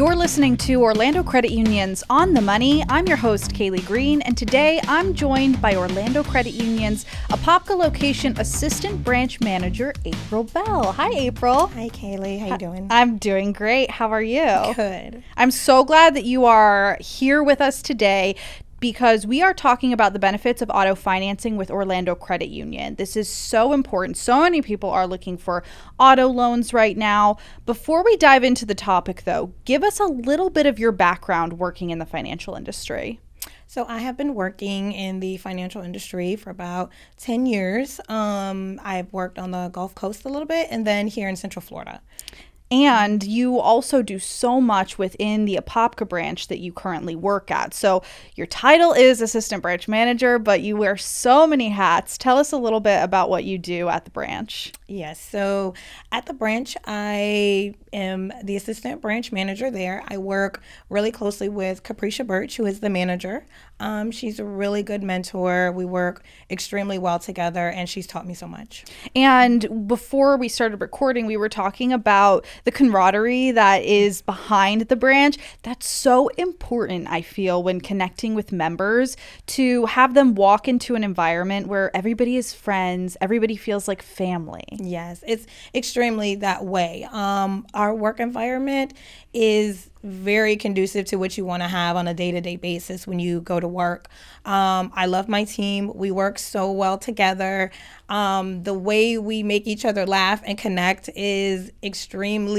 You're listening to Orlando Credit Union's On the Money. I'm your host, Kaylee Green, and today I'm joined by Orlando Credit Union's Apopka location assistant branch manager, April Bell. Hi, April. Hi, Kaylee. How you doing? I'm doing great. How are you? Good. I'm so glad that you are here with us today because we are talking about the benefits of auto financing with Orlando Credit Union. This is so important. So many people are looking for auto loans right now. Before we dive into the topic, though, give us a little bit of your background working in the financial industry. So I have been working in the financial industry for about 10 years. Um, I've worked on the Gulf Coast a little bit and then here in Central Florida. And you also do so much within the Apopka branch that you currently work at. So your title is assistant branch manager, but you wear so many hats. Tell us a little bit about what you do at the branch. Yes. So at the branch, I am the assistant branch manager there. I work really closely with Capricia Birch, who is the manager. Um, she's a really good mentor. We work extremely well together, and she's taught me so much. And before we started recording, we were talking about the camaraderie that is behind the branch. That's so important, I feel, when connecting with members to have them walk into an environment where everybody is friends, everybody feels like family. Yes, it's extremely that way. Um, our work environment is very conducive to what you want to have on a day to day basis when you go to work. Um, I love my team. We work so well together. Um, the way we make each other laugh and connect is extremely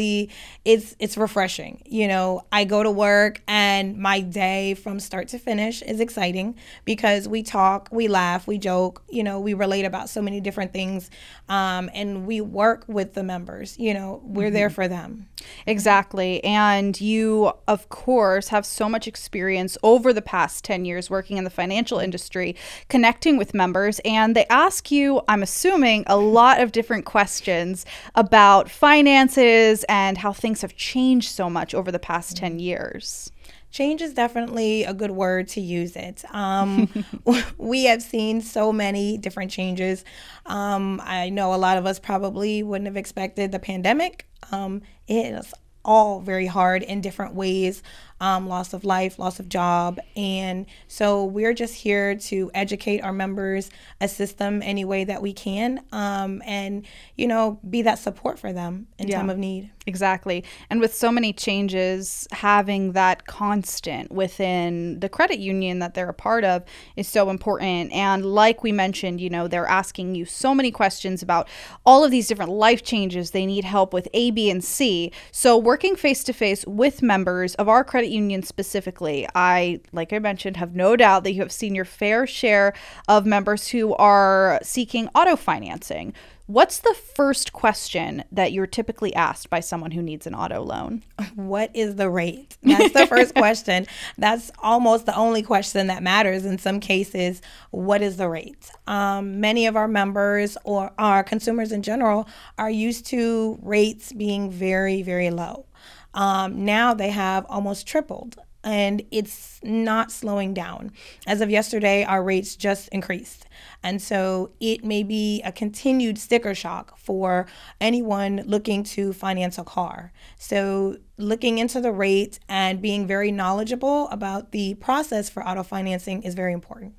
it's it's refreshing. You know, I go to work and my day from start to finish is exciting because we talk, we laugh, we joke. You know, we relate about so many different things, um, and we work with the members. You know, we're mm-hmm. there for them. Exactly, and you of course, have so much experience over the past 10 years working in the financial industry, connecting with members, and they ask you, I'm assuming, a lot of different questions about finances and how things have changed so much over the past 10 mm-hmm. years change is definitely a good word to use it. Um, we have seen so many different changes. Um, I know a lot of us probably wouldn't have expected the pandemic. Um, it is all very hard in different ways um, loss of life, loss of job. And so we're just here to educate our members, assist them any way that we can, um, and, you know, be that support for them in yeah, time of need. Exactly. And with so many changes, having that constant within the credit union that they're a part of is so important. And like we mentioned, you know, they're asking you so many questions about all of these different life changes. They need help with A, B, and C. So working face to face with members of our credit union specifically, I, like I mentioned, have no doubt that you have seen your fair share of members who are seeking auto financing. What's the first question that you're typically asked by someone who needs an auto loan? What is the rate? That's the first question. That's almost the only question that matters in some cases. What is the rate? Um, many of our members or our consumers in general are used to rates being very, very low. Um, now they have almost tripled and it's not slowing down. As of yesterday, our rates just increased. And so it may be a continued sticker shock for anyone looking to finance a car. So, looking into the rate and being very knowledgeable about the process for auto financing is very important.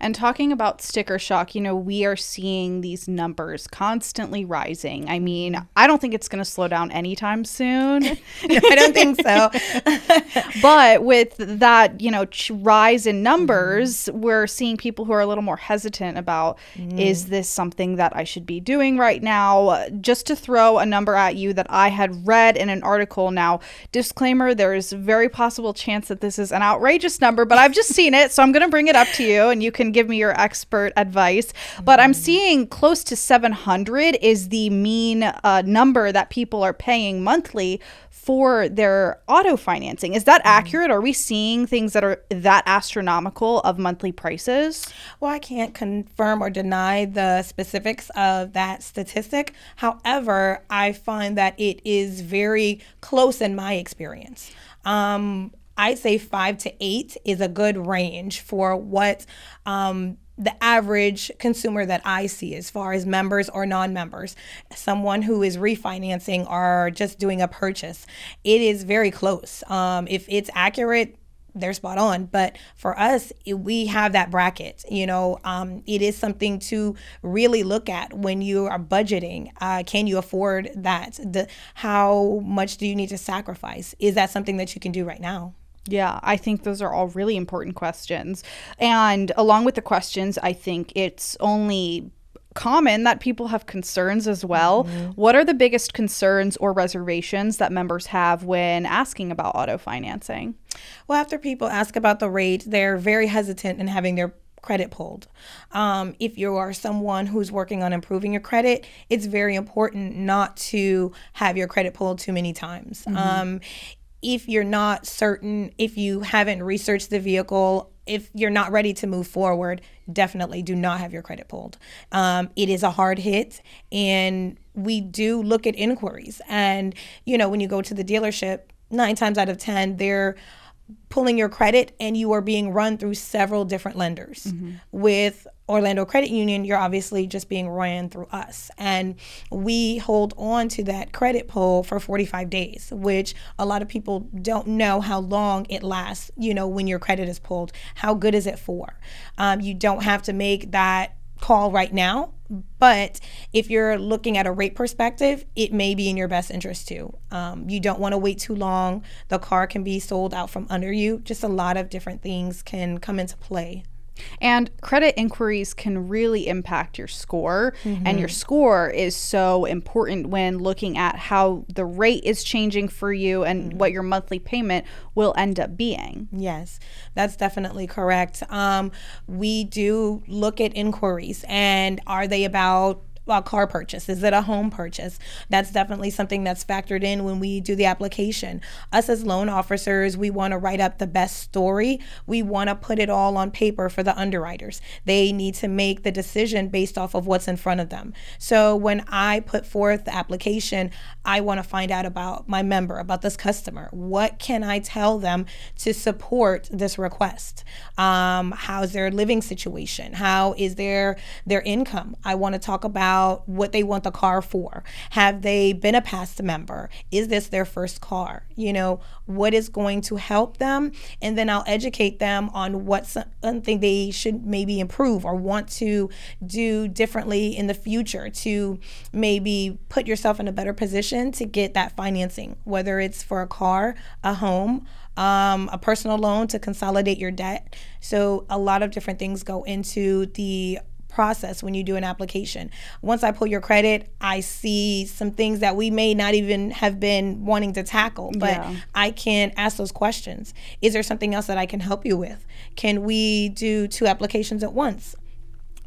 And talking about sticker shock, you know, we are seeing these numbers constantly rising. I mean, I don't think it's going to slow down anytime soon. no, I don't think so. but with that, you know, rise in numbers, mm. we're seeing people who are a little more hesitant about mm. is this something that I should be doing right now? Just to throw a number at you that I had read in an article now, disclaimer, there is a very possible chance that this is an outrageous number, but I've just seen it, so I'm going to bring it up to you and you can give me your expert advice. But I'm seeing close to 700 is the mean uh, number that people are paying monthly for their auto financing. Is that mm-hmm. accurate? Are we seeing things that are that astronomical of monthly prices? Well, I can't confirm or deny the specifics of that statistic. However, I find that it is very close in my experience. Um, I'd say five to eight is a good range for what um, the average consumer that I see as far as members or non-members, someone who is refinancing or just doing a purchase, it is very close. Um, if it's accurate, they're spot on. But for us, it, we have that bracket. You know, um, it is something to really look at when you are budgeting. Uh, can you afford that? The how much do you need to sacrifice? Is that something that you can do right now? Yeah, I think those are all really important questions. And along with the questions, I think it's only common that people have concerns as well. Mm-hmm. What are the biggest concerns or reservations that members have when asking about auto financing? Well, after people ask about the rate, they're very hesitant in having their credit pulled. Um, if you are someone who's working on improving your credit, it's very important not to have your credit pulled too many times. Mm-hmm. Um, if you're not certain, if you haven't researched the vehicle, if you're not ready to move forward, definitely do not have your credit pulled. Um, it is a hard hit, and we do look at inquiries. And, you know, when you go to the dealership, nine times out of 10, they're pulling your credit and you are being run through several different lenders. Mm-hmm. With Orlando Credit Union, you're obviously just being ran through us. And we hold on to that credit pull for 45 days, which a lot of people don't know how long it lasts, you know, when your credit is pulled. How good is it for? Um, you don't have to make that call right now. But if you're looking at a rate perspective, it may be in your best interest too. Um, you don't want to wait too long. The car can be sold out from under you. Just a lot of different things can come into play. And credit inquiries can really impact your score. Mm-hmm. And your score is so important when looking at how the rate is changing for you and mm-hmm. what your monthly payment will end up being. Yes, that's definitely correct. Um, we do look at inquiries and are they about a car purchase? Is it a home purchase? That's definitely something that's factored in when we do the application. Us as loan officers, we want to write up the best story. We want to put it all on paper for the underwriters. They need to make the decision based off of what's in front of them. So when I put forth the application, I want to find out about my member, about this customer. What can I tell them to support this request? Um, how's their living situation? How is their their income? I want to talk about about what they want the car for. Have they been a past member? Is this their first car? You know, what is going to help them? And then I'll educate them on what something they should maybe improve or want to do differently in the future to maybe put yourself in a better position to get that financing, whether it's for a car, a home, um, a personal loan to consolidate your debt. So, a lot of different things go into the process when you do an application. Once I pull your credit, I see some things that we may not even have been wanting to tackle, but yeah. I can ask those questions. Is there something else that I can help you with? Can we do two applications at once?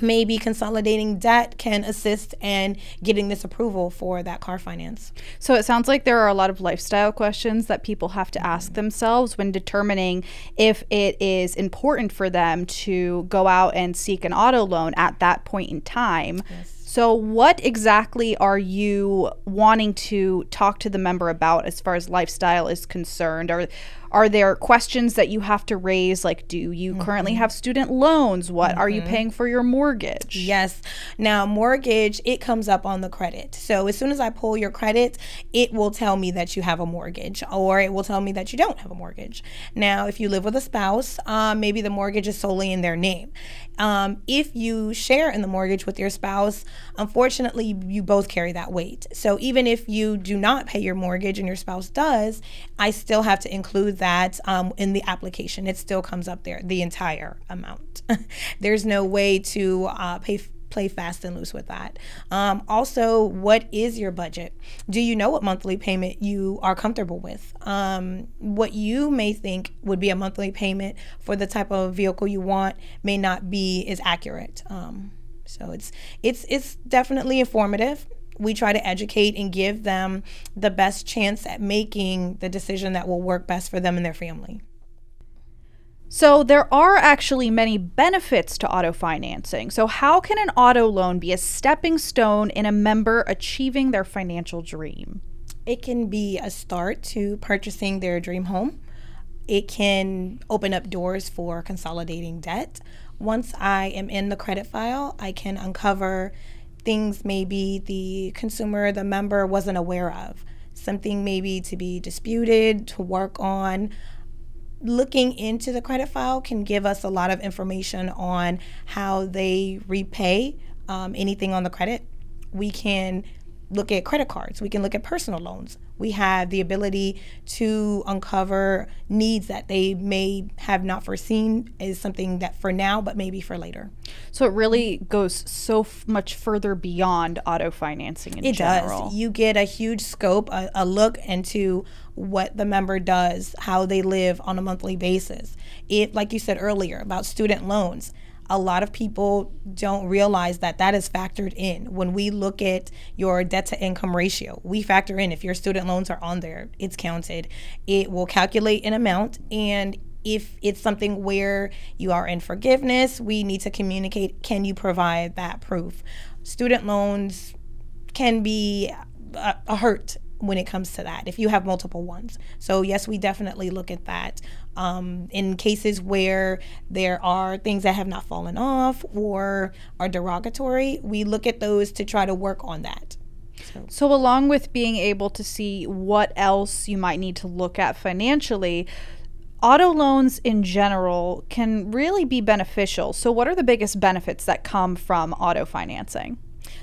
Maybe consolidating debt can assist in getting this approval for that car finance. So it sounds like there are a lot of lifestyle questions that people have to ask themselves when determining if it is important for them to go out and seek an auto loan at that point in time. Yes. So, what exactly are you wanting to talk to the member about as far as lifestyle is concerned? Are are there questions that you have to raise? Like do you mm-hmm. currently have student loans? What mm-hmm. are you mm-hmm. paying for your mortgage? Yes. Now mortgage it comes up on the credit. So as soon as i pull your credit it will tell me that you have a mortgage or it will tell me that you don't have a mortgage. Now if you live with a spouse um, maybe the mortgage is solely in their name. Um, if you share in the mortgage with your spouse unfortunately you both carry that weight. So even if you do not pay your mortgage and your spouse does i still have to include that um, in the application. It still comes up there, the entire amount. There's no way to uh, pay play fast and loose with that. Um, also, what is your budget? Do you know what monthly payment you are comfortable with? Um, what you may think would be a monthly payment for the type of vehicle you want may not be as accurate. Um, so it's it's it's definitely informative we try to educate and give them the best chance at making the decision that will work best for them and their family. So, there are actually many benefits to auto financing. So, how can an auto loan be a stepping stone in a member achieving their financial dream? It can be a start to purchasing their dream home. It can open up doors for consolidating debt, Once I am in the credit file, I can uncover things maybe the consumer, the member wasn't aware of. Something maybe to be disputed, to work on. Looking into the credit file can give us a lot of information on how they repay um, anything on the credit. We can look at credit cards, we can look at personal loans. We have the ability to uncover needs that they may have not foreseen is something that for now, but maybe for later. So it really goes so f- much further beyond auto financing in it general. does. You get a huge scope, a, a look into what the member does, how they live on a monthly basis. It, like you said earlier, about student loans a lot of people don't realize that that is factored in. When we look at your debt to income ratio, we factor in if your student loans are on there, it's counted. It will calculate an amount and if it's something where you are in forgiveness, we need to communicate can you provide that proof? Student loans can be a, a hurt when it comes to that if you have multiple ones. So, yes, we definitely look at that. Um, in cases where there are things that have not fallen off or are derogatory, we look at those to try to work on that. So. so, along with being able to see what else you might need to look at financially, auto loans in general can really be beneficial. So, what are the biggest benefits that come from auto financing?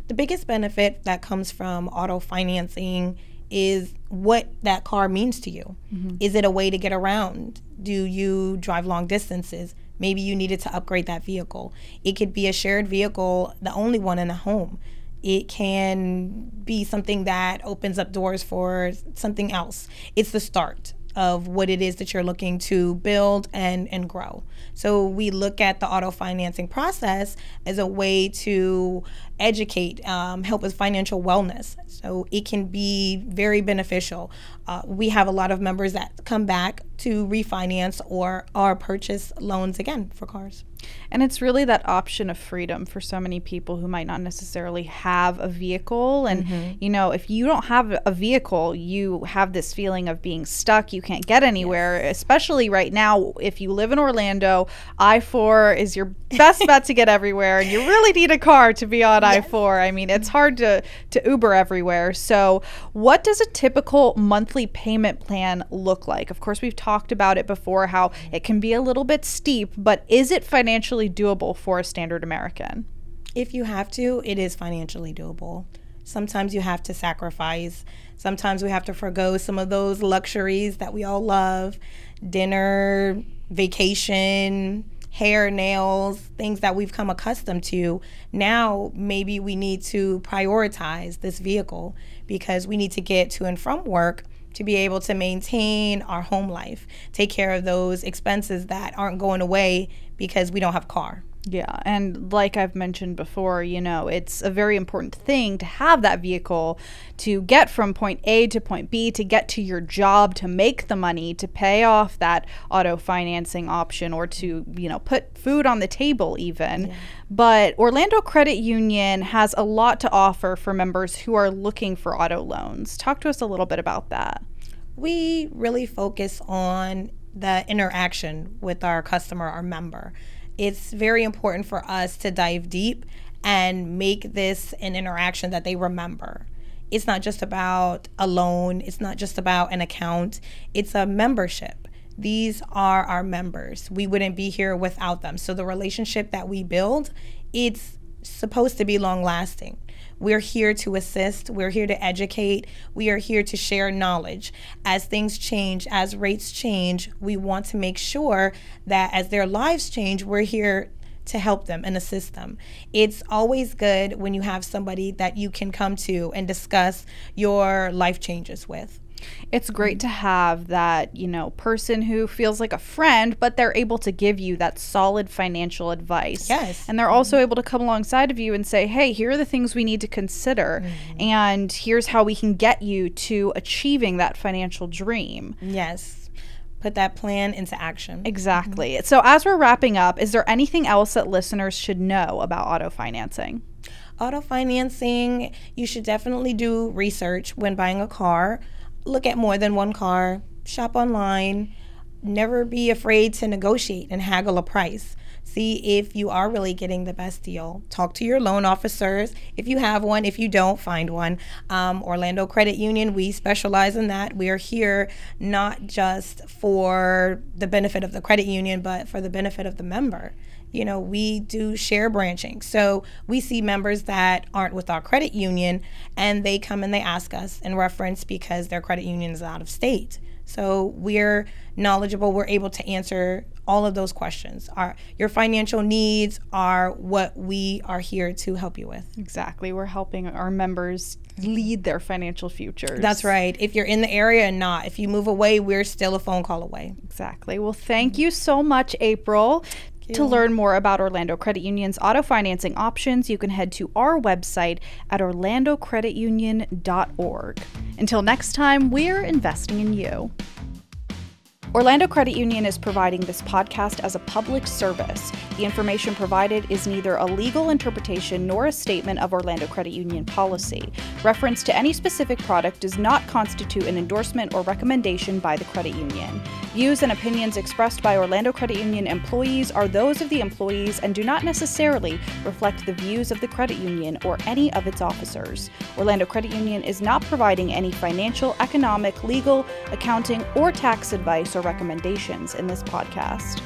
The biggest benefit that comes from auto financing is what that car means to you. Mm-hmm. Is it a way to get around? Do you drive long distances? Maybe you needed to upgrade that vehicle. It could be a shared vehicle, the only one in a home. It can be something that opens up doors for something else. It's the start of what it is that you're looking to build and, and grow. So we look at the auto financing process as a way to educate, um, help with financial wellness. So it can be very beneficial. Uh, we have a lot of members that come back to refinance or or purchase loans again for cars. And it's really that option of freedom for so many people who might not necessarily have a vehicle. And, mm-hmm. you know, if you don't have a vehicle, you have this feeling of being stuck. You can't get anywhere, yes. especially right now. If you live in Orlando, I 4 is your best bet to get everywhere. And you really need a car to be on yes. I 4. I mean, it's hard to, to Uber everywhere. So, what does a typical monthly payment plan look like? Of course, we've talked about it before how it can be a little bit steep, but is it financially doable for a standard American? If you have to, it is financially doable. Sometimes you have to sacrifice. Sometimes we have to forego some of those luxuries that we all love dinner, vacation, hair, nails, things that we've come accustomed to. Now, maybe we need to prioritize this vehicle because we need to get to and from work to be able to maintain our home life, take care of those expenses that aren't going away because we don't have a car. Yeah, and like I've mentioned before, you know, it's a very important thing to have that vehicle to get from point A to point B, to get to your job, to make the money, to pay off that auto financing option, or to, you know, put food on the table, even. Yeah. But Orlando Credit Union has a lot to offer for members who are looking for auto loans. Talk to us a little bit about that. We really focus on the interaction with our customer, our member it's very important for us to dive deep and make this an interaction that they remember. It's not just about a loan, it's not just about an account, it's a membership. These are our members. We wouldn't be here without them. So the relationship that we build, it's supposed to be long lasting. We're here to assist, we're here to educate, we are here to share knowledge. As things change, as rates change, we want to make sure that as their lives change, we're here to help them and assist them. It's always good when you have somebody that you can come to and discuss your life changes with it's great to have that, you know, person who feels like a friend, but they're able to give you that solid financial advice. Yes. And they're also able to come alongside of you and say, hey, here are the things we need to consider. Mm-hmm. And here's how we can get you to achieving that financial dream. Yes put that plan into action. Exactly. Mm-hmm. So, as we're wrapping up, is there anything else that listeners should know about auto financing? Auto financing, you should definitely do research when buying a car look at more than one car, shop online, never be afraid to negotiate and haggle a price. See if you are really getting the best deal. Talk to your loan officers if you have one. If you don't, find one. Um, Orlando Credit Union, we specialize in that. We are here not just for the benefit of the credit union, but for the benefit of the member you know, we do share branching. So we see members that aren't with our credit union and they come and they ask us in reference because their credit union is out of state. So we're knowledgeable, we're able to answer all of those questions. Our your financial needs are what we are here to help you with. Exactly. We're helping our members lead their financial futures. That's right. If you're in the area and not, if you move away, we're still a phone call away. Exactly. Well, thank you so much, April. To learn more about Orlando Credit Union's auto financing options, you can head to our website at orlandocreditunion.org. Until next time, we're investing in you. Orlando Credit Union is providing this podcast as a public service. The information provided is neither a legal interpretation nor a statement of Orlando Credit Union policy. Reference to any specific product does not constitute an endorsement or recommendation by the credit union. Views and opinions expressed by Orlando Credit Union employees are those of the employees and do not necessarily reflect the views of the credit union or any of its officers. Orlando Credit Union is not providing any financial, economic, legal, accounting, or tax advice or recommendations in this podcast.